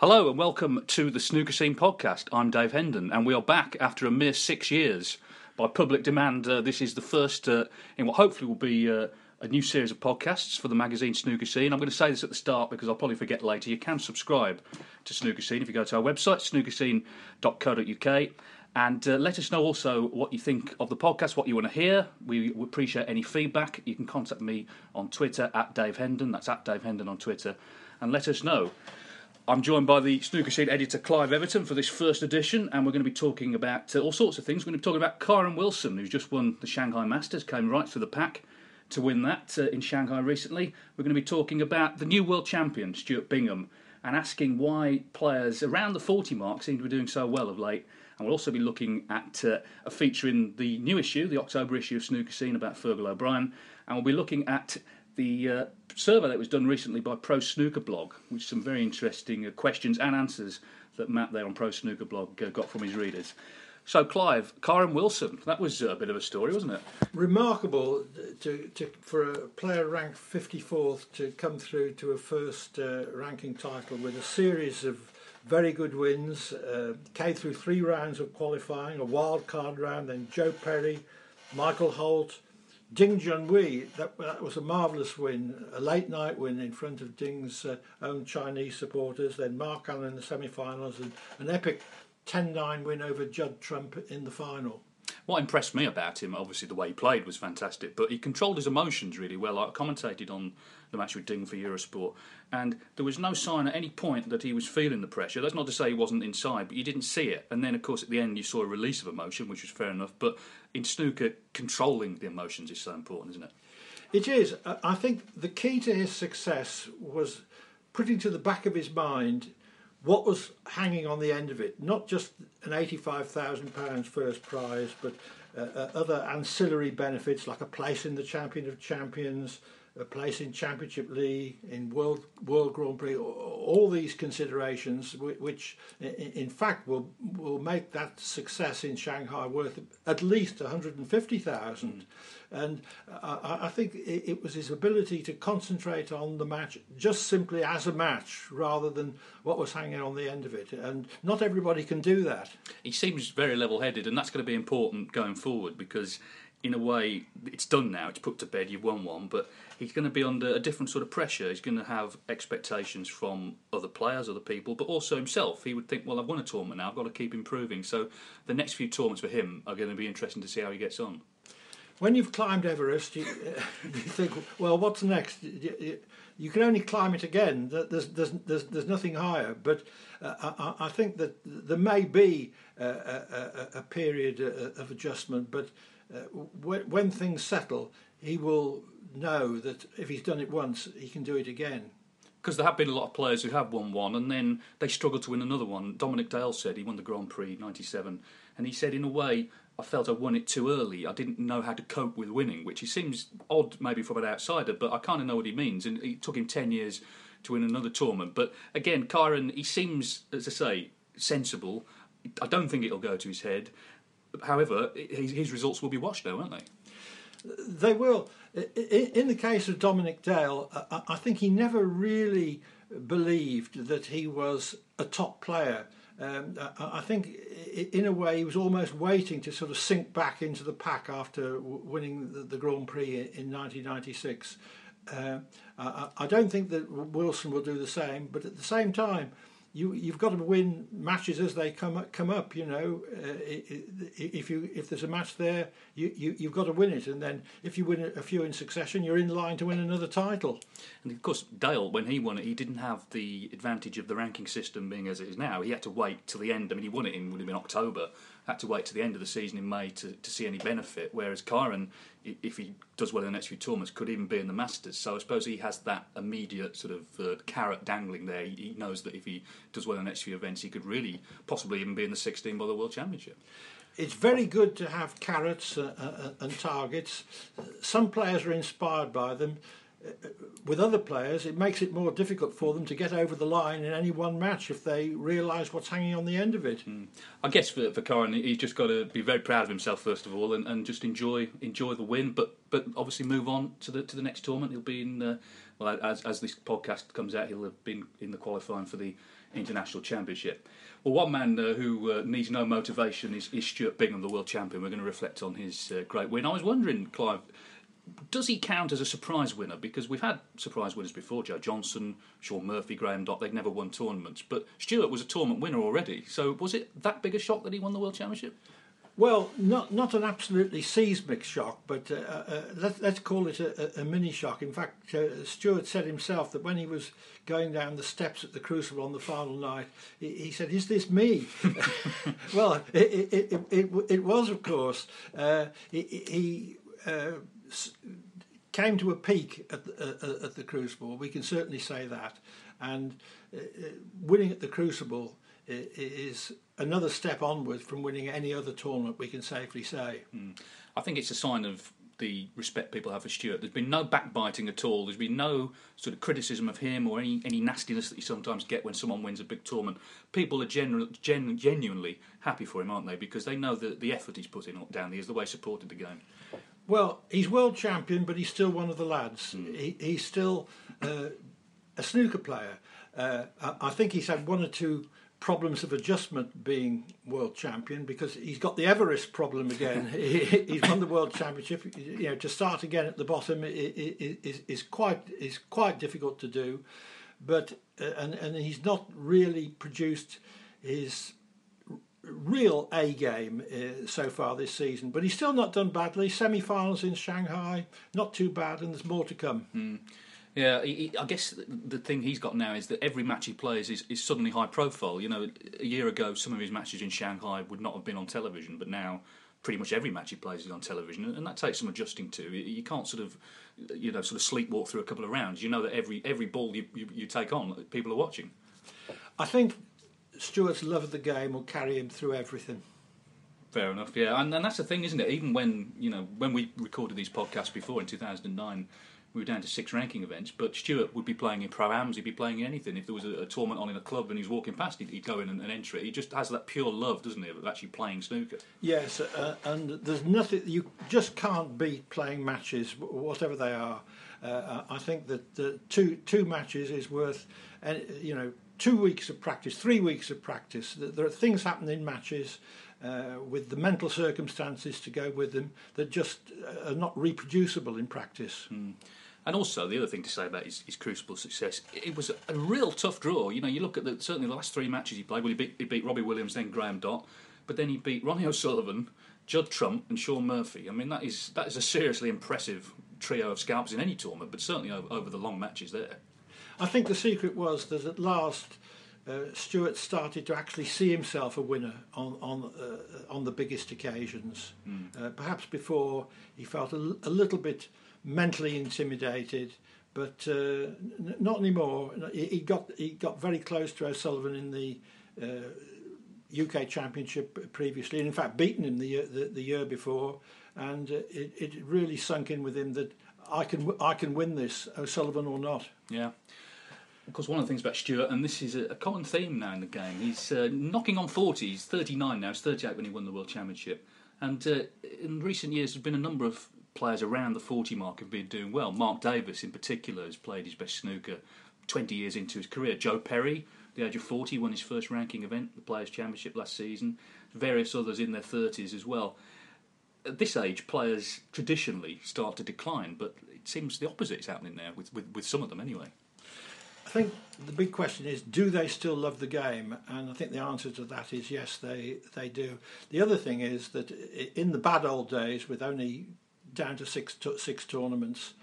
Hello and welcome to the Snooker Scene podcast. I'm Dave Hendon, and we are back after a mere six years. By public demand, uh, this is the first uh, in what hopefully will be uh, a new series of podcasts for the magazine Snooker Scene. I'm going to say this at the start because I'll probably forget later. You can subscribe to Snooker Scene if you go to our website, snookerscene.co.uk. And uh, let us know also what you think of the podcast, what you want to hear. We appreciate any feedback. You can contact me on Twitter at Dave Hendon. That's at Dave Hendon on Twitter. And let us know. I'm joined by the Snooker Scene editor Clive Everton for this first edition, and we're going to be talking about uh, all sorts of things. We're going to be talking about Kyren Wilson, who's just won the Shanghai Masters, came right through the pack to win that uh, in Shanghai recently. We're going to be talking about the new world champion, Stuart Bingham, and asking why players around the 40 mark seem to be doing so well of late. And we'll also be looking at uh, a feature in the new issue, the October issue of Snooker Scene, about Fergal O'Brien. And we'll be looking at the uh, survey that was done recently by Pro Snooker Blog, which some very interesting uh, questions and answers that Matt there on Pro Snooker Blog uh, got from his readers. So, Clive, Kyren Wilson, that was a bit of a story, wasn't it? Remarkable to, to, for a player ranked 54th to come through to a first uh, ranking title with a series of very good wins. Uh, came through three rounds of qualifying, a wild card round, then Joe Perry, Michael Holt, Ding Junhui, that, that was a marvellous win, a late night win in front of Ding's uh, own Chinese supporters. Then Mark Allen in the semi finals and an epic 10 9 win over Judd Trump in the final. What impressed me about him, obviously the way he played was fantastic, but he controlled his emotions really well. I commentated on the match with Ding for Eurosport, and there was no sign at any point that he was feeling the pressure. That's not to say he wasn't inside, but you didn't see it. And then, of course, at the end, you saw a release of emotion, which was fair enough. But in snooker, controlling the emotions is so important, isn't it? It is. I think the key to his success was putting to the back of his mind what was hanging on the end of it. Not just an £85,000 first prize, but uh, uh, other ancillary benefits like a place in the Champion of Champions, a place in Championship League, in World World Grand Prix, all these considerations, which in fact will will make that success in Shanghai worth at least 150,000. Mm. And I, I think it, was his ability to concentrate on the match just simply as a match rather than what was hanging on the end of it. And not everybody can do that. He seems very level headed, and that's going to be important going forward because in a way, it's done now. It's put to bed. You've won one, but he's going to be under a different sort of pressure. He's going to have expectations from other players, other people, but also himself. He would think, well, I've won a tournament now. I've got to keep improving. So the next few tournaments for him are going to be interesting to see how he gets on. When you've climbed Everest, you, you think, well, what's next? You, you, can only climb it again. There's, there's, there's, there's nothing higher. But uh, I, I, think that there may be a, a, a period uh, of adjustment, but uh, when, things settle, he will know that if he's done it once, he can do it again. Because there have been a lot of players who have won one and then they struggle to win another one. Dominic Dale said he won the Grand Prix '97, and he said, in a way, I felt I won it too early. I didn't know how to cope with winning, which he seems odd maybe from an outsider, but I kind of know what he means. And it took him 10 years to win another tournament. But again, Kyren, he seems, as I say, sensible. I don't think it'll go to his head. However, his, his results will be watched, though, won't they? They will. In the case of Dominic Dale, I think he never really believed that he was a top player. Um, I think, in a way, he was almost waiting to sort of sink back into the pack after winning the, the Grand Prix in 1996. Uh, I don't think that Wilson will do the same, but at the same time, you you've got to win matches as they come up, come up. You know, uh, if you if there's a match there, you, you you've got to win it, and then if you win a few in succession, you're in line to win another title. And of course, Dale, when he won it, he didn't have the advantage of the ranking system being as it is now. He had to wait till the end. I mean, he won it in would have been October. Had to wait to the end of the season in May to, to see any benefit. Whereas Kyren, if he does well in the next few tournaments, could even be in the Masters. So I suppose he has that immediate sort of uh, carrot dangling there. He knows that if he does well in the next few events, he could really possibly even be in the 16 by the World Championship. It's very good to have carrots uh, uh, and targets. Some players are inspired by them with other players, it makes it more difficult for them to get over the line in any one match if they realise what's hanging on the end of it. Mm. I guess for, for he's just got to be very proud of himself first of all, and, and just enjoy enjoy the win. But but obviously move on to the to the next tournament. He'll be in uh, well as as this podcast comes out, he'll have been in the qualifying for the international championship. Well, one man uh, who uh, needs no motivation is, is Stuart Bingham, the world champion. We're going to reflect on his uh, great win. I was wondering, Clive does he count as a surprise winner? Because we've had surprise winners before, Joe Johnson, Shaun Murphy, Graeme Dott, they've never won tournaments. But Stuart was a tournament winner already. So was it that big a shock that he won the World Championship? Well, not not an absolutely seismic shock, but uh, uh, let, us call it a, a, mini shock. In fact, uh, Stuart said himself that when he was going down the steps at the Crucible on the final night, he, he said, "Is this me?" well, it, it, it, it, it was, of course. Uh, he, he uh, came to a peak at the, uh, at the Crucible. We can certainly say that, and uh, uh, winning at the Crucible is another step onward from winning any other tournament. We can safely say. Mm. I think it's a sign of the respect people have for Stuart. There's been no backbiting at all. There's been no sort of criticism of him or any, any nastiness that you sometimes get when someone wins a big tournament. People are genu- gen- genuinely happy for him, aren't they? Because they know that the effort he's put in down the the way he supported the game. Well, he's world champion, but he's still one of the lads. Mm. He, he's still uh, a snooker player. Uh, I think he's had one or two problems of adjustment being world champion because he's got the Everest problem again. he, he's won the world championship. You know, to start again at the bottom is, is quite is quite difficult to do, but uh, and and he's not really produced his real A game uh, so far this season, but he's still not done badly. Semi finals in Shanghai, not too bad, and there's more to come. Mm. Yeah, he, he, I guess the thing he's got now is that every match he plays is, is suddenly high profile. You know, a year ago, some of his matches in Shanghai would not have been on television, but now pretty much every match he plays is on television, and that takes some adjusting to. You can't sort of, you know, sort of sleepwalk through a couple of rounds. You know that every every ball you, you, you take on, people are watching. I think Stuart's love of the game will carry him through everything. Fair enough, yeah, and, and that's the thing, isn't it? Even when you know when we recorded these podcasts before in 2009, we were down to six ranking events, but Stuart would be playing in pro-ams, he'd be playing in anything. If there was a, a tournament on in a club and he's walking past, he'd, he'd go in and, and, enter it. He just has that pure love, doesn't he, of actually playing snooker? Yes, uh, and there's nothing, you just can't beat playing matches, whatever they are. Uh, I think that the two, two matches is worth, you know, two weeks of practice, three weeks of practice. There are things happening in matches uh, with the mental circumstances to go with them that just uh, are not reproducible in practice. Mm. And also, the other thing to say about his, his Crucible success, it was a real tough draw. You know, you look at the, certainly the last three matches he played. Well, he beat, he beat Robbie Williams, then Graeme Dott, but then he beat Ronnie O'Sullivan, Judd Trump, and Shaun Murphy. I mean, that is that is a seriously impressive trio of scalps in any tournament, but certainly over, over the long matches there. I think the secret was that at last uh, Stuart started to actually see himself a winner on on uh, on the biggest occasions. Mm. Uh, perhaps before he felt a, a, little bit mentally intimidated, but uh, n- not anymore. He, he, got he got very close to O'Sullivan in the. UK uh, Championship previously, and in fact beaten him the year, the, the year before, and uh, it, it really sunk in with him that I can I can win this O'Sullivan or not. Yeah, Of course, one of the things about Stuart, and this is a, a common theme now in the game, he's uh, knocking on 40. He's 39 now, he's 38 when he won the World Championship. And uh, in recent years, there's been a number of players around the 40 mark have been doing well. Mark Davis, in particular, has played his best snooker 20 years into his career. Joe Perry, the age of 40, won his first ranking event, the Players' Championship last season. Various others in their 30s as well. At this age, players traditionally start to decline, but it seems the opposite is happening there with, with, with some of them anyway. I think the big question is, do they still love the game? And I think the answer to that is yes, they they do. The other thing is that in the bad old days, with only down to six six tournaments,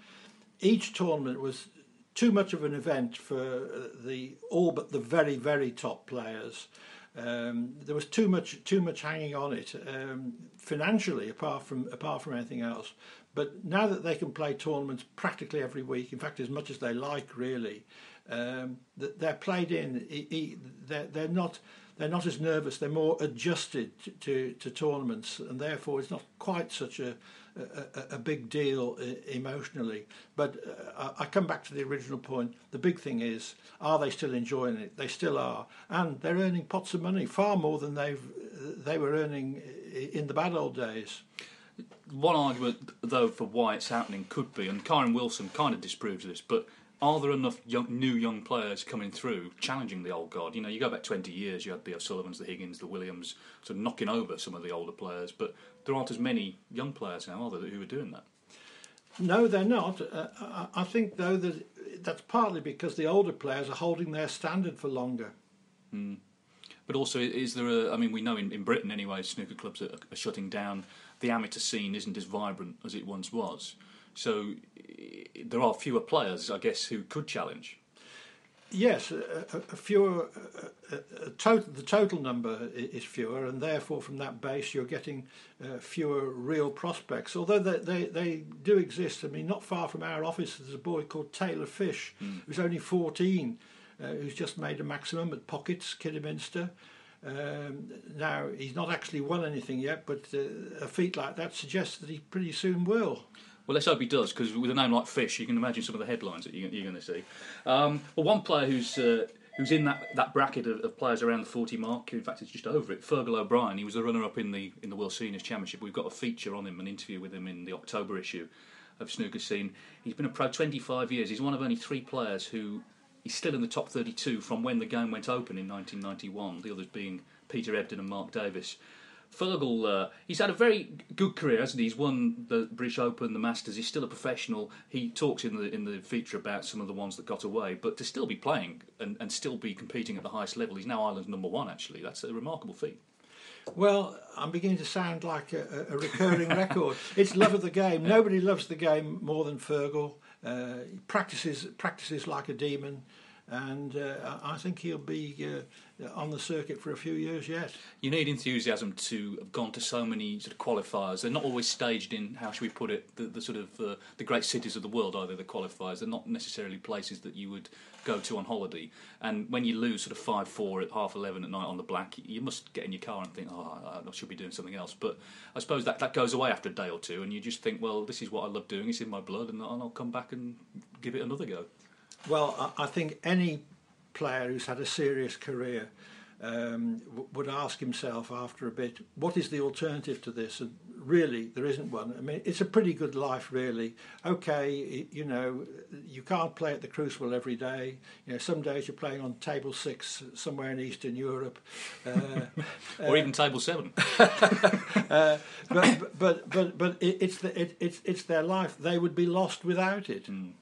each tournament was too much of an event for the all but the very very top players. Um, there was too much too much hanging on it um, financially, apart from apart from anything else. But now that they can play tournaments practically every week, in fact, as much as they like, really, um, they're played in. They're, they're not they're not as nervous. They're more adjusted to, to, to tournaments, and therefore it's not quite such a a, a big deal emotionally. But uh, I come back to the original point. The big thing is, are they still enjoying it? They still are, and they're earning pots of money, far more than they've they were earning in the bad old days. One argument, though, for why it's happening could be, and Kyren Wilson kind of disproves this, but are there enough young, new young players coming through challenging the old guard? You know, you go back 20 years, you had the O'Sullivans, the Higgins, the Williams, sort of knocking over some of the older players, but there aren't as many young players now, are there, who are doing that? No, they're not. Uh, I think, though, that that's partly because the older players are holding their standard for longer. Mm. But also, is there a? I mean, we know in, in Britain anyway, snooker clubs are, are shutting down. The amateur scene isn't as vibrant as it once was. So there are fewer players, I guess, who could challenge. Yes, a, a fewer. A, a total, the total number is fewer, and therefore, from that base, you're getting uh, fewer real prospects. Although they, they, they do exist. I mean, not far from our office, there's a boy called Taylor Fish, mm. who's only 14, uh, who's just made a maximum at Pockets, Kidderminster. Um, now, he's not actually won anything yet, but uh, a feat like that suggests that he pretty soon will. Well, let's hope he does, because with a name like Fish, you can imagine some of the headlines that you're, going to see. Um, well, one player who's uh, who's in that, that bracket of, of, players around the 40 mark, in fact, it's just over it. Fergal O'Brien, he was the runner-up in the in the World Seniors Championship. We've got a feature on him, an interview with him in the October issue of Snooker Scene. He's been a pro 25 years. He's one of only three players who he's still in the top 32 from when the game went open in 1991. The others being Peter Ebdon and Mark Davis. Fergal, uh, he's had a very good career, hasn't he? He's won the British Open, the Masters. He's still a professional. He talks in the in the feature about some of the ones that got away, but to still be playing and, and still be competing at the highest level, he's now Ireland's number one. Actually, that's a remarkable feat. Well, I'm beginning to sound like a, a recurring record. It's love of the game. Nobody loves the game more than Fergal. Uh, practices practices like a demon and uh, I think he'll be uh, on the circuit for a few years yet. You need enthusiasm to have gone to so many sort of qualifiers. They're not always staged in how should we put it the, the sort of uh, the great cities of the world. Either the qualifiers, they're not necessarily places that you would go to on holiday. And when you lose sort of five four at half eleven at night on the black, you must get in your car and think, oh, I should be doing something else. But I suppose that that goes away after a day or two, and you just think, well, this is what I love doing. It's in my blood, and I'll come back and give it another go. Well, I think any player who's had a serious career um, would ask himself after a bit, what is the alternative to this? And really, there isn't one. I mean, it's a pretty good life, really. Okay, you know, you can't play at the Crucible every day. You know, some days you're playing on table six somewhere in Eastern Europe, uh, or uh, even table seven. uh, but but but but it, it's the, it, it's it's their life. They would be lost without it. Mm.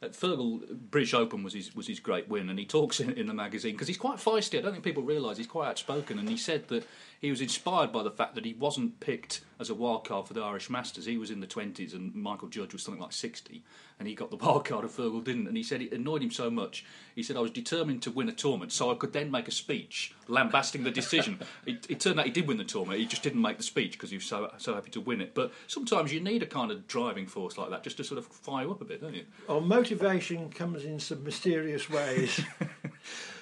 At Fergal, British Open was his was his great win, and he talks in, in the magazine because he's quite feisty. I don't think people realise he's quite outspoken, and he said that he was inspired by the fact that he wasn't picked as a wild card for the Irish Masters. He was in the twenties, and Michael Judge was something like sixty, and he got the wild card, and Fergal didn't. And he said it annoyed him so much. He said I was determined to win a tournament, so I could then make a speech lambasting the decision. it, it, turned out he did win the tournament. He just didn't make the speech because he was so so happy to win it. But sometimes you need a kind of driving force like that just to sort of fire you up a bit, don't you? Well, motivation comes in some mysterious ways.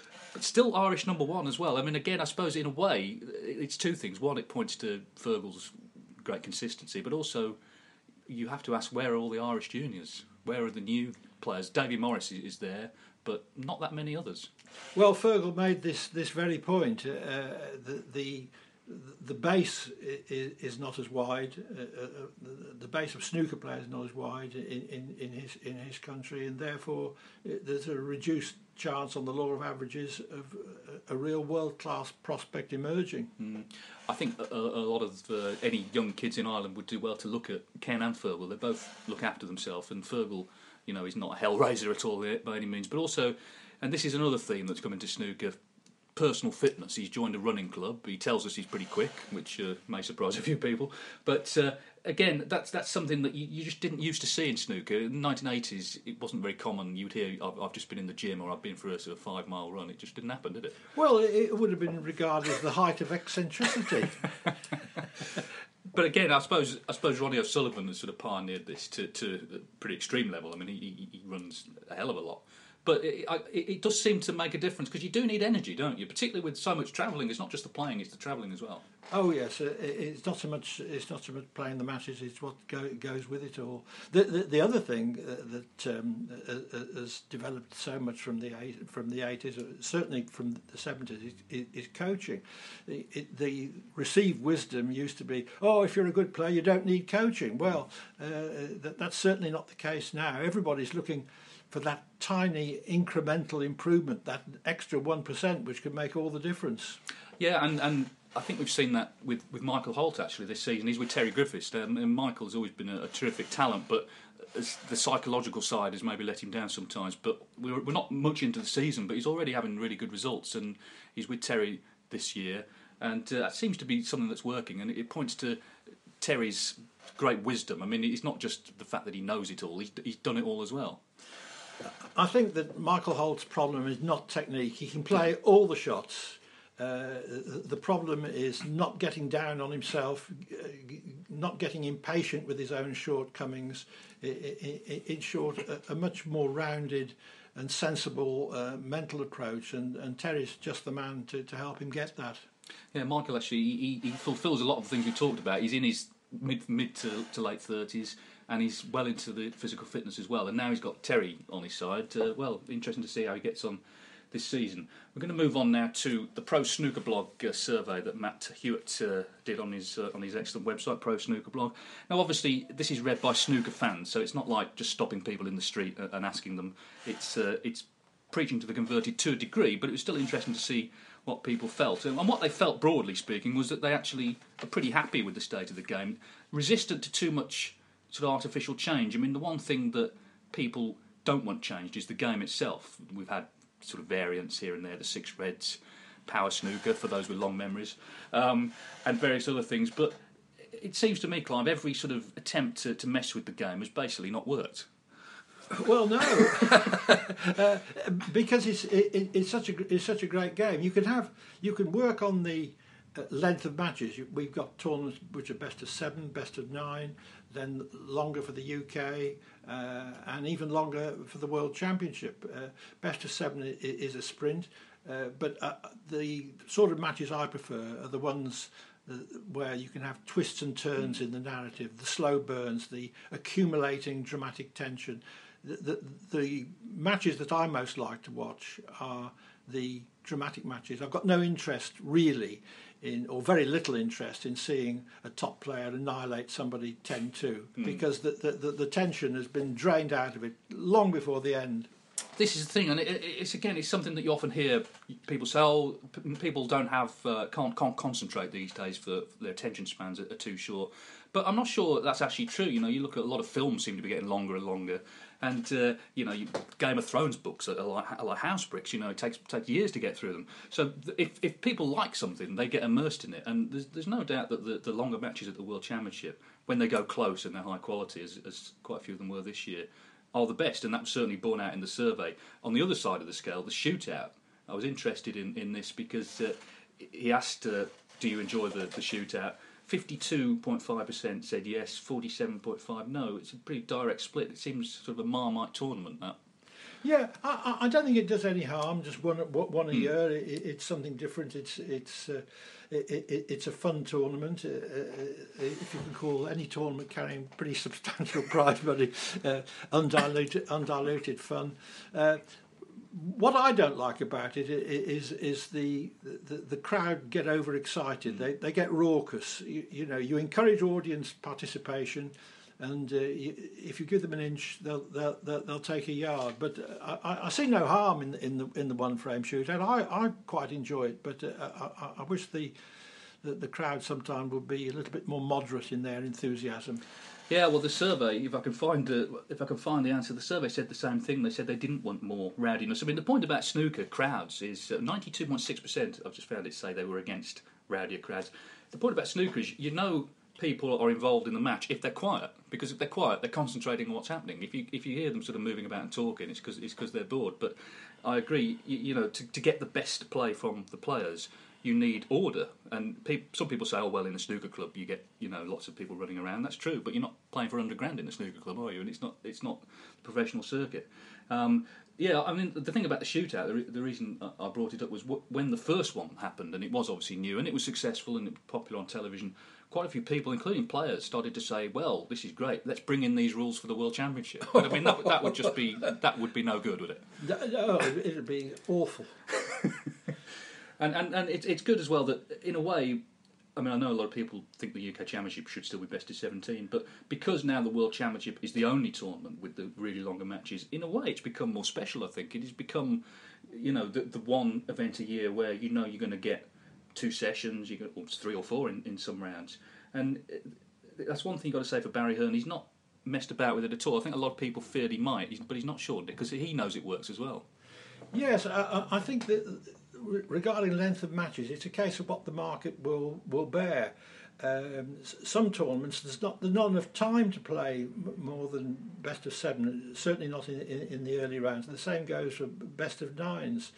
Still Irish number one as well. I mean, again, I suppose in a way, it's two things. One, it points to Fergal's great consistency, but also you have to ask where are all the Irish juniors? Where are the new players? Davy Morris is there. but not that many others. Well, Fergal made this this very point. Uh, the, the the base is, is not as wide. Uh, uh, the base of snooker players is not as wide in, in, in his in his country, and therefore uh, there's a reduced chance on the law of averages of a, a real world class prospect emerging. Mm. I think a, a lot of uh, any young kids in Ireland would do well to look at Ken and Fergal. They both look after themselves, and Fergal, you know, is not a hellraiser at all by any means, but also. And this is another theme that's come into snooker personal fitness. He's joined a running club. He tells us he's pretty quick, which uh, may surprise a few people. But uh, again, that's that's something that you, you, just didn't used to see in snooker. In the 1980s, it wasn't very common. You'd hear, I've, I've, just been in the gym or I've been for a sort of five mile run. It just didn't happen, did it? Well, it, it would have been regarded as the height of eccentricity. but again, I suppose I suppose Ronnie O'Sullivan has sort of pioneered this to, to a pretty extreme level. I mean, he, he runs a hell of a lot but it, it, does seem to make a difference because you do need energy, don't you? Particularly with so much travelling. It's not just the playing; it's the travelling as well. Oh yes, uh, it's not so much. It's not so much playing the matches; it's what go, goes with it all. The the, the other thing uh, that um, uh, has developed so much from the from the eighties, certainly from the seventies, is, is, coaching. The, it, the, received wisdom used to be, oh, if you're a good player, you don't need coaching. Well, uh, that, that's certainly not the case now. Everybody's looking for that tiny incremental improvement, that extra 1%, which could make all the difference. Yeah, and, and I think we've seen that with, with Michael Holt actually this season. He's with Terry Griffiths, um, and Michael's always been a, a terrific talent, but the psychological side has maybe let him down sometimes. But we're, we're not much into the season, but he's already having really good results, and he's with Terry this year, and uh, that seems to be something that's working, and it points to Terry's great wisdom. I mean, it's not just the fact that he knows it all; he's, he's done it all as well. I think that Michael Holt's problem is not technique. He can play all the shots. Uh, the problem is not getting down on himself, uh, not getting impatient with his own shortcomings. In short, a, much more rounded and sensible uh, mental approach, and, and Terry's just the man to, to help him get that. Yeah, Michael actually he, he fulfills a lot of the things we talked about. He's in his mid mid to, to late thirties and he's well into the physical fitness as well. And now he's got Terry on his side. Uh, well, interesting to see how he gets on this season. We're going to move on now to the Pro Snooker Blog uh, survey that Matt Huart uh, did on his uh, on his excellent website, Pro Snooker Blog. Now, obviously, this is read by snooker fans, so it's not like just stopping people in the street uh, and asking them. It's uh, it's preaching to the converted to a degree, but it was still interesting to see what people felt. And what they felt, broadly speaking, was that they actually are pretty happy with the state of the game, resistant to too much sort of artificial change. I mean, the one thing that people don't want changed is the game itself. We've had sort of variants here and there, the six reds, power snooker for those with long memories, um, and various other things. But it seems to me, Clive, every sort of attempt to, to mess with the game has basically not worked. Well, no, uh, because it's it, it's such a it's such a great game. You can have you can work on the uh, length of matches. We've got tournaments which are best of seven, best of nine, then longer for the UK, uh, and even longer for the World Championship. Uh, best of seven is, a sprint, uh, but uh, the sort of matches I prefer are the ones uh, where you can have twists and turns in the narrative, the slow burns, the accumulating dramatic tension. The, the, the matches that I most like to watch are the dramatic matches. I've got no interest really in, or very little interest in seeing a top player annihilate somebody 10 2 mm. because the, the, the, tension has been drained out of it long before the end. This is the thing, and it, it's again, it's something that you often hear people say. Oh, people don't have uh, can't can't concentrate these days for, for their attention spans are, are too short. But I'm not sure that's actually true. You know, you look at a lot of films seem to be getting longer and longer, and uh, you know, you, Game of Thrones books are like, are like house bricks. You know, it takes takes years to get through them. So if if people like something, they get immersed in it, and there's there's no doubt that the, the longer matches at the World Championship, when they go close and they're high quality, as, as quite a few of them were this year, are the best, and that was certainly borne out in the survey. On the other side of the scale, the shootout. I was interested in, in this because uh, he asked, uh, "Do you enjoy the, the shootout?" 52.5% said yes, 47.5 no. It's a pretty direct split. It seems sort of a Marmite tournament, that. Yeah, I, I don't think it does any harm. Just one one a mm. year. It, it's something different. It's it's uh, it, it, it's a fun tournament. Uh, uh, if you can call any tournament carrying pretty substantial prize money uh, undiluted undiluted fun. What I don't like about it is is the the, the crowd get overexcited. They they get raucous. You, you know, you encourage audience participation, and uh, you, if you give them an inch, they'll they'll they'll, they'll take a yard. But uh, I, I, see no harm in in the in the one frame shootout. I I quite enjoy it, but uh, I, I wish the the, the crowd sometime would be a little bit more moderate in their enthusiasm. Yeah, well, the survey, if I can find uh, if I can find the answer, the survey said the same thing. They said they didn't want more rowdiness. I mean, the point about snooker crowds is uh, ninety-two point six percent. I've just found it say they were against rowdier crowds. The point about snooker is you know people are involved in the match if they're quiet because if they're quiet they're concentrating on what's happening if you if you hear them sort of moving about and talking it's because it's because they're bored but I agree you, you know to, to get the best play from the players you need order. And pe- some people say, oh, well, in a snooker club you get, you know, lots of people running around. That's true, but you're not playing for 100 grand in a snooker club, are you? And it's not, it's not the professional circuit. Um, yeah, I mean, the thing about the shootout, the, re- the reason I brought it up was w- when the first one happened, and it was obviously new, and it was successful and popular on television. Quite a few people, including players, started to say, "Well, this is great. Let's bring in these rules for the World Championship." But, I mean, that, that would just be that would be no good, would it? No, it'd be awful. And and, and it's it's good as well that in a way. I mean, I know a lot of people think the UK Championship should still be best of 17, but because now the World Championship is the only tournament with the really longer matches, in a way it's become more special, I think. It has become, you know, the, the one event a year where you know you're going to get two sessions, you get three or four in, in some rounds. And uh, that's one thing you've got to say for Barry Hearn. He's not messed about with it at all. I think a lot of people feared he might, but he's not sure because he knows it works as well. Yes, I, I think that regarding length of matches, it's a case of what the market will will bear. Um, some tournaments there's not there's not enough time to play more than best of seven. Certainly not in in, in the early rounds. The same goes for best of nines.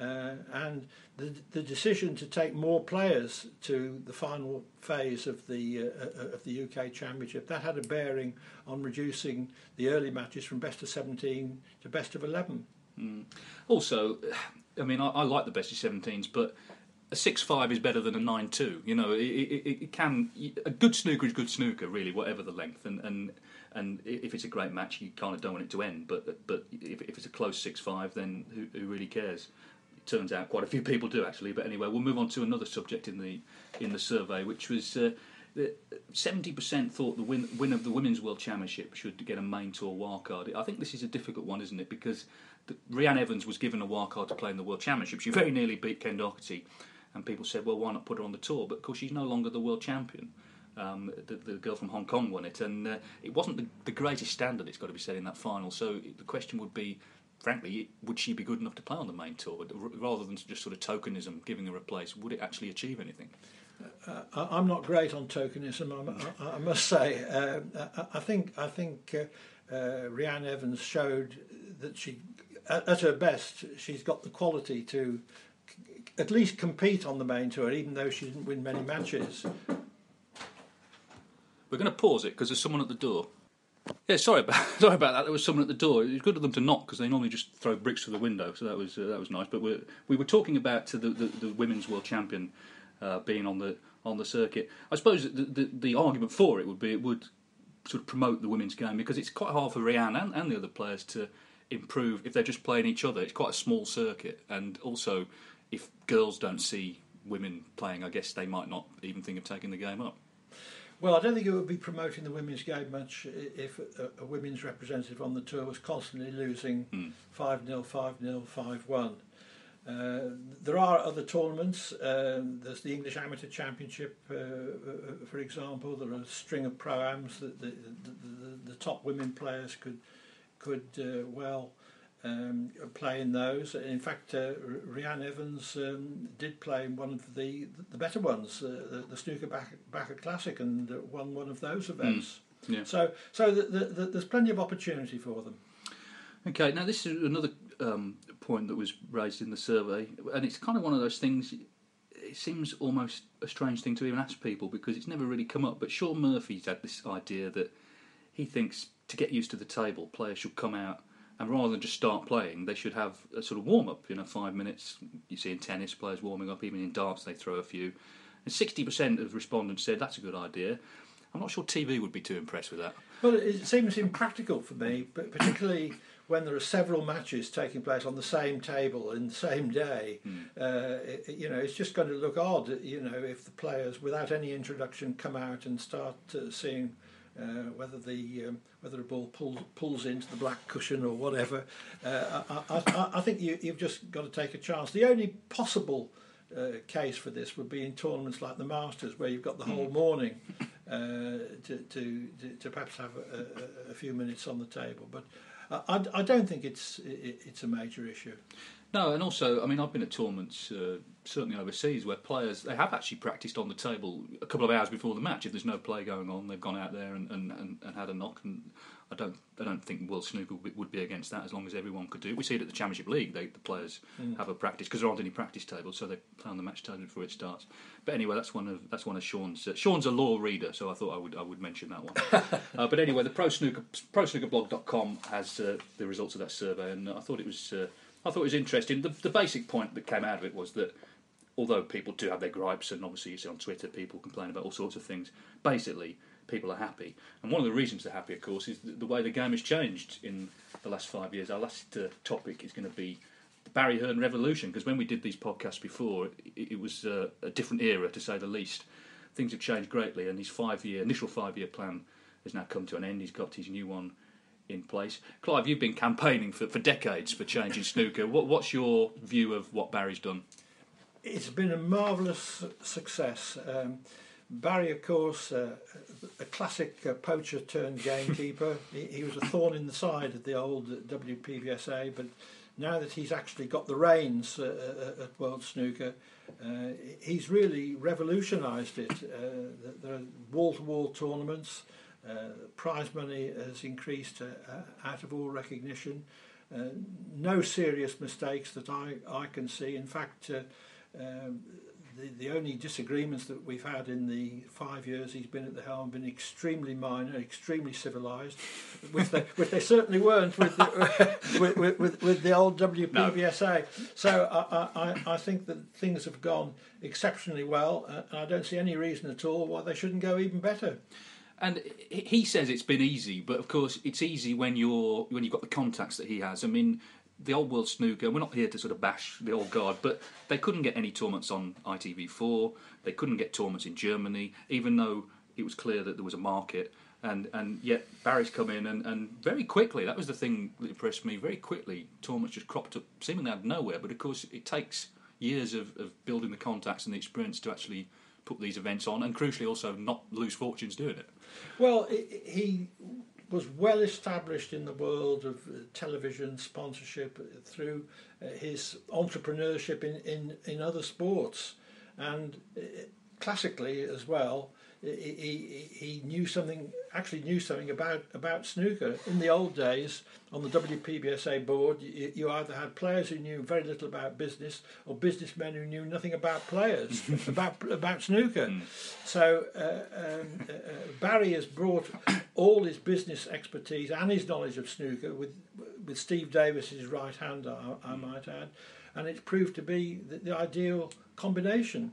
Uh, and the the decision to take more players to the final phase of the uh, uh of the UK Championship that had a bearing on reducing the early matches from best of 17 to best of 11. Mm. Also, I mean, I, I like the best of 17s, but a six five is better than a nine two. You know, it, it, it, can a good snooker is good snooker, really, whatever the length. And and and if it's a great match, you kind of don't want it to end. But but if, if it's a close six five, then who, who really cares? It turns out quite a few people do actually. But anyway, we'll move on to another subject in the in the survey, which was. Uh, Seventy percent thought the win, win of the women's world championship should get a main tour wildcard. I think this is a difficult one, isn't it? Because the, Reanne Evans was given a wildcard to play in the world championship. She very nearly beat Ken Doherty, and people said, "Well, why not put her on the tour?" But of course, she's no longer the world champion. Um, the, the, girl from Hong Kong won it, and uh, it wasn't the, the, greatest standard. It's got to be said in that final. So the question would be, frankly, would she be good enough to play on the main tour, rather than just sort of tokenism, giving her a place? Would it actually achieve anything? Uh, I'm not great on tokenism, I, I must say. Uh, I, I, think I think uh, uh, Evans showed that she, at, at, her best, she's got the quality to at least compete on the main tour, even though she didn't win many matches. We're going to pause it because there's someone at the door. Yeah, sorry about sorry about that. There was someone at the door. It was good of them to knock because they normally just throw bricks through the window, so that was uh, that was nice. But we we were talking about the, the, the women's world champion uh, being on the on the circuit. I suppose the, the, the argument for it would be it would sort of promote the women's game because it's quite hard for Reanne and, and the other players to improve if they're just playing each other. It's quite a small circuit, and also if girls don't see women playing, I guess they might not even think of taking the game up. Well, I don't think it would be promoting the women's game much if a, a women's representative on the tour was constantly losing 5 0, 5 0, 5 1. Uh, there are other tournaments. Um, there's the English Amateur Championship, uh, uh, for example. There are a string of pro-ams that the, the, the, the top women players could could uh, well um, play in those. In fact, uh, Reanne Evans um, did play in one of the the better ones, uh, the, the Snooker Backer Classic, and won one of those events. Mm, yeah. So, so the, the, there's plenty of opportunity for them. Okay, now this is another um, point that was raised in the survey, and it's kind of one of those things. It seems almost a strange thing to even ask people because it's never really come up. But Shaun Murphy's had this idea that he thinks to get used to the table, players should come out and rather than just start playing, they should have a sort of warm up. You know, five minutes. You see in tennis, players warming up. Even in darts, they throw a few. And sixty percent of respondents said that's a good idea. I'm not sure TV would be too impressed with that. Well, it seems impractical for me, but particularly when there are several matches taking place on the same table in the same day, mm. uh, it, you know, it's just going to look odd, you know, if the players, without any introduction, come out and start uh, seeing uh, whether the um, whether a ball pulls pulls into the black cushion or whatever. Uh, I, I, I, think you, have just got to take a chance. The only possible uh, case for this would be in tournaments like the Masters, where you've got the whole hmm. morning uh, to, to, to perhaps have a, a, a, few minutes on the table. But I, I don't think it's it, it's a major issue. No, and also, I mean, I've been at tournaments, uh, certainly overseas, where players they have actually practiced on the table a couple of hours before the match. If there's no play going on, they've gone out there and, and, and, and had a knock. And I don't, I don't think World Snooker would be against that as long as everyone could do it. We see it at the Championship League; they, the players mm. have a practice because there aren't any practice tables, so they play on the match table before it starts. But anyway, that's one of that's one of Shaun's. Uh, Shaun's a law reader, so I thought I would I would mention that one. uh, but anyway, the Pro Snooker ProSnookerblog.com has uh, the results of that survey, and I thought it was uh, I thought it was interesting. The, the basic point that came out of it was that although people do have their gripes, and obviously you see on Twitter people complain about all sorts of things, basically people are happy. And one of the reasons they're happy, of course, is the, way the game has changed in the last five years. Our last uh, topic is going to be the Barry Hearn revolution, because when we did these podcasts before, it, it was uh, a different era, to say the least. Things have changed greatly, and his five-year initial five-year plan has now come to an end. He's got his new one in place. Clive, you've been campaigning for, for decades for changing snooker. What, what's your view of what Barry's done? It's been a marvellous success. Um, Barry, of course, uh, a classic uh, poacher turned gamekeeper. he, he, was a thorn in the side of the old WPBSA, but now that he's actually got the reins uh, uh, at World Snooker, uh, he's really revolutionised it. Uh, there are wall to wall tournaments. Uh, prize money has increased uh, uh, out of all recognition. no serious mistakes that I, I can see. In fact, um, the, the only disagreements that we've had in the five years he's been at the helm have been extremely minor, extremely civilised, which they, which they certainly weren't with the, with, with, with, with, the old WPBSA. No. So I, I, I think that things have gone exceptionally well, uh, and I don't see any reason at all why they shouldn't go even better. And he says it's been easy, but of course it's easy when you're when you've got the contacts that he has. I mean, the old world snooker. We're not here to sort of bash the old guard, but they couldn't get any tournaments on ITV4. They couldn't get tournaments in Germany, even though it was clear that there was a market. And and yet Barry's come in and, and very quickly. That was the thing that impressed me. Very quickly, tournaments just cropped up, seemingly out of nowhere. But of course, it takes years of, of building the contacts and the experience to actually put these events on, and crucially also not lose fortunes doing it. Well, he was well established in the world of uh, television sponsorship through uh, his entrepreneurship in, in, in other sports, and uh, classically as well he, he knew something, actually knew something about, about snooker. In the old days, on the WPBSA board, you, you either had players who knew very little about business or businessmen who knew nothing about players, about, about snooker. Mm. So uh, um, uh, uh, Barry has brought all his business expertise and his knowledge of snooker with, with Steve Davis's right hand, I, I might add, and it's proved to be the, the ideal combination.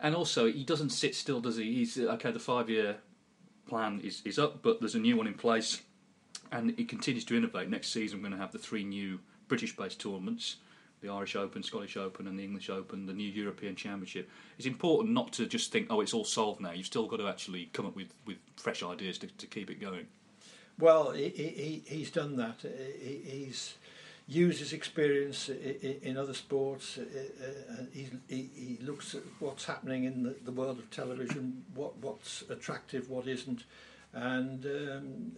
And also, he doesn't sit still, does he? He's okay. The five-year plan is, is up, but there's a new one in place, and he continues to innovate. Next season, we're going to have the three new British-based tournaments: the Irish Open, Scottish Open, and the English Open. The new European Championship. It's important not to just think, "Oh, it's all solved now." You've still got to actually come up with, with fresh ideas to, to keep it going. Well, he, he, he's done that. He, he's use his experience in other sports. Uh, he, he, looks at what's happening in the, the world of television, what, what's attractive, what isn't, and um,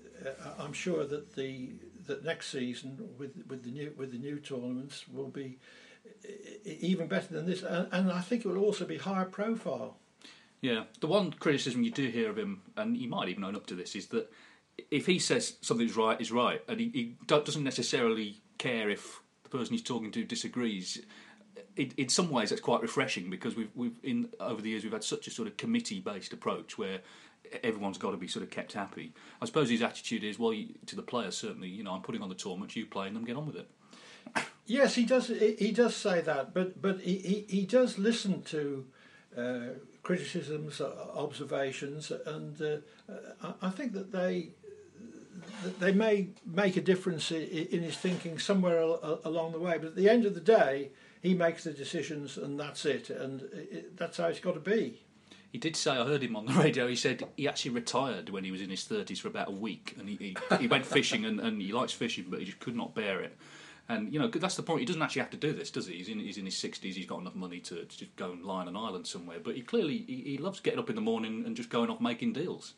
I'm sure that the that next season with with the new with the new tournaments will be even better than this, and, and I think it will also be higher profile. Yeah, the one criticism you do hear of him, and he might even own up to this, is that if he says something's right, is right, and he, he doesn't necessarily care if the person he's talking to disagrees. It, in some ways, that's quite refreshing because we've, we've in over the years we've had such a sort of committee-based approach where everyone's got to be sort of kept happy. I suppose his attitude is, well, to the players certainly, you know, I'm putting on the tournament, you play, and them get on with it. Yes, he does. He does say that, but but he he, he does listen to uh, criticisms, observations, and uh, I think that they they may make a difference in his thinking somewhere along the way. But at the end of the day, he makes the decisions, and that's it. And that's how it's got to be. He did say, I heard him on the radio, he said he actually retired when he was in his 30s for about a week. And he, he, he went fishing, and, and he likes fishing, but he just could not bear it. And you know that's the point. He doesn't actually have to do this, does he? He's in he's in his sixties. He's got enough money to, to just go and lie on an island somewhere. But he clearly he, he, loves getting up in the morning and just going off making deals.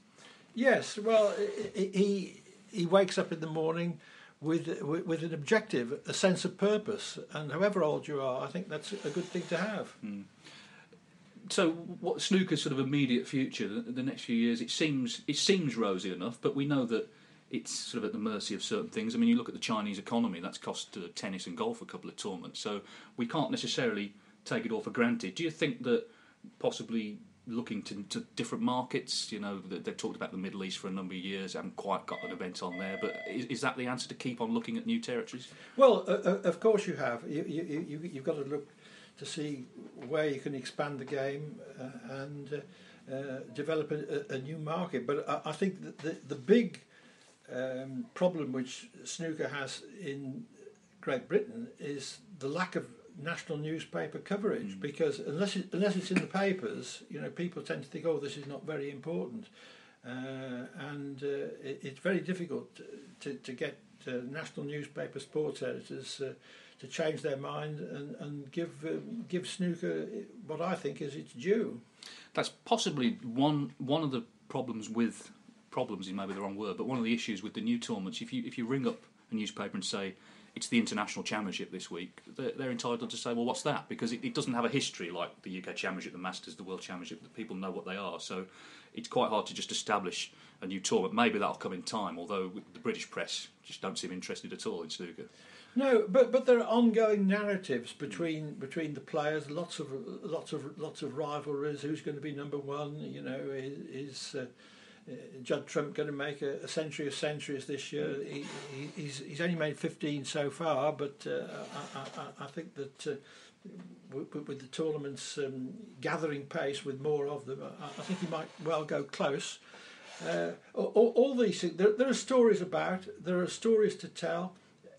Yes, well, he he wakes up in the morning with with an objective, a sense of purpose, and however old you are, I think that's a good thing to have. Mm. So, what snooker's sort of immediate future, the, the next few years? It seems it seems rosy enough, but we know that it's sort of at the mercy of certain things. I mean, you look at the Chinese economy, that's cost uh, tennis and golf a couple of tournaments, so we can't necessarily take it all for granted. Do you think that possibly looking to, to different markets, you know, they've talked about the Middle East for a number of years, haven't quite got an event on there, but is, is that the answer to keep on looking at new territories? Well, uh, of course you have. You, you, you, you've got to look to see where you can expand the game uh, and uh, uh develop a, a, new market. But I, I think the, the big um, problem which snooker has in Great Britain is the lack of national newspaper coverage mm. because unless it, unless it's in the papers, you know, people tend to think, oh, this is not very important, uh, and uh, it, it's very difficult to to get uh, national newspaper sports editors uh, to change their mind and and give um, give snooker what I think is its due. That's possibly one one of the problems with problems is maybe the wrong word, but one of the issues with the new tournaments, if you if you ring up a newspaper and say it's the international championship this week, they're, they're entitled to say, well, what's that? Because it, it, doesn't have a history like the UK Championship, the Masters, the World Championship. That people know what they are, so it's quite hard to just establish a new tournament. Maybe that'll come in time, although the British press just don't seem interested at all in snooker. No, but but there are ongoing narratives between between the players. Lots of lots of lots of rivalries. Who's going to be number one? You know, is. is uh, Judd Trump going to make a, a, century of centuries this year. He, he, he's, he's only made 15 so far, but uh, I, I, I, think that uh, with, with, the tournaments um, gathering pace with more of them, I, I, think he might well go close. Uh, all, all, these things, there, there, are stories about, there are stories to tell.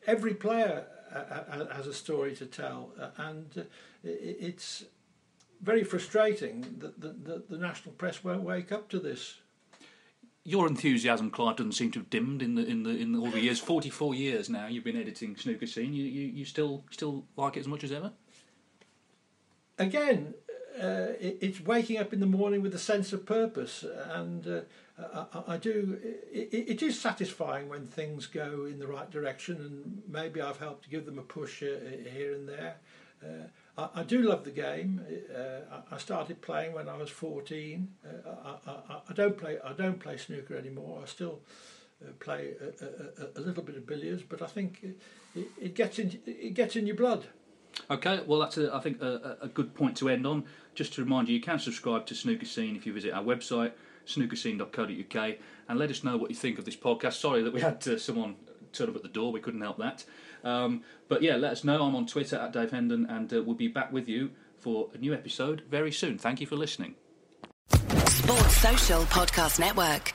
Every player uh, uh, has a story to tell, and it's very frustrating that the, the, the national press won't wake up to this your enthusiasm, Clive, doesn't seem to have dimmed in the in the in all the years. Forty four years now you've been editing Snooker Scene. You, you you still still like it as much as ever. Again, uh, it, it's waking up in the morning with a sense of purpose, and uh, I, I, do. It, it is satisfying when things go in the right direction, and maybe I've helped give them a push uh, here and there. I, I do love the game. Uh, I, started playing when I was 14. Uh, I, I, don't play. I don't play snooker anymore. I still uh, play a, a, a, little bit of billiards, but I think it, it, gets in. It gets in your blood. Okay, well that's a, I think a, a good point to end on. Just to remind you, you can subscribe to Snooker Scene if you visit our website snookerscene.co.uk and let us know what you think of this podcast. Sorry that we had uh, someone turn up at the door. We couldn't help that. Um, but yeah, let us know. I'm on Twitter at Dave Hendon, and uh, we'll be back with you for a new episode very soon. Thank you for listening. Sports Social Podcast Network.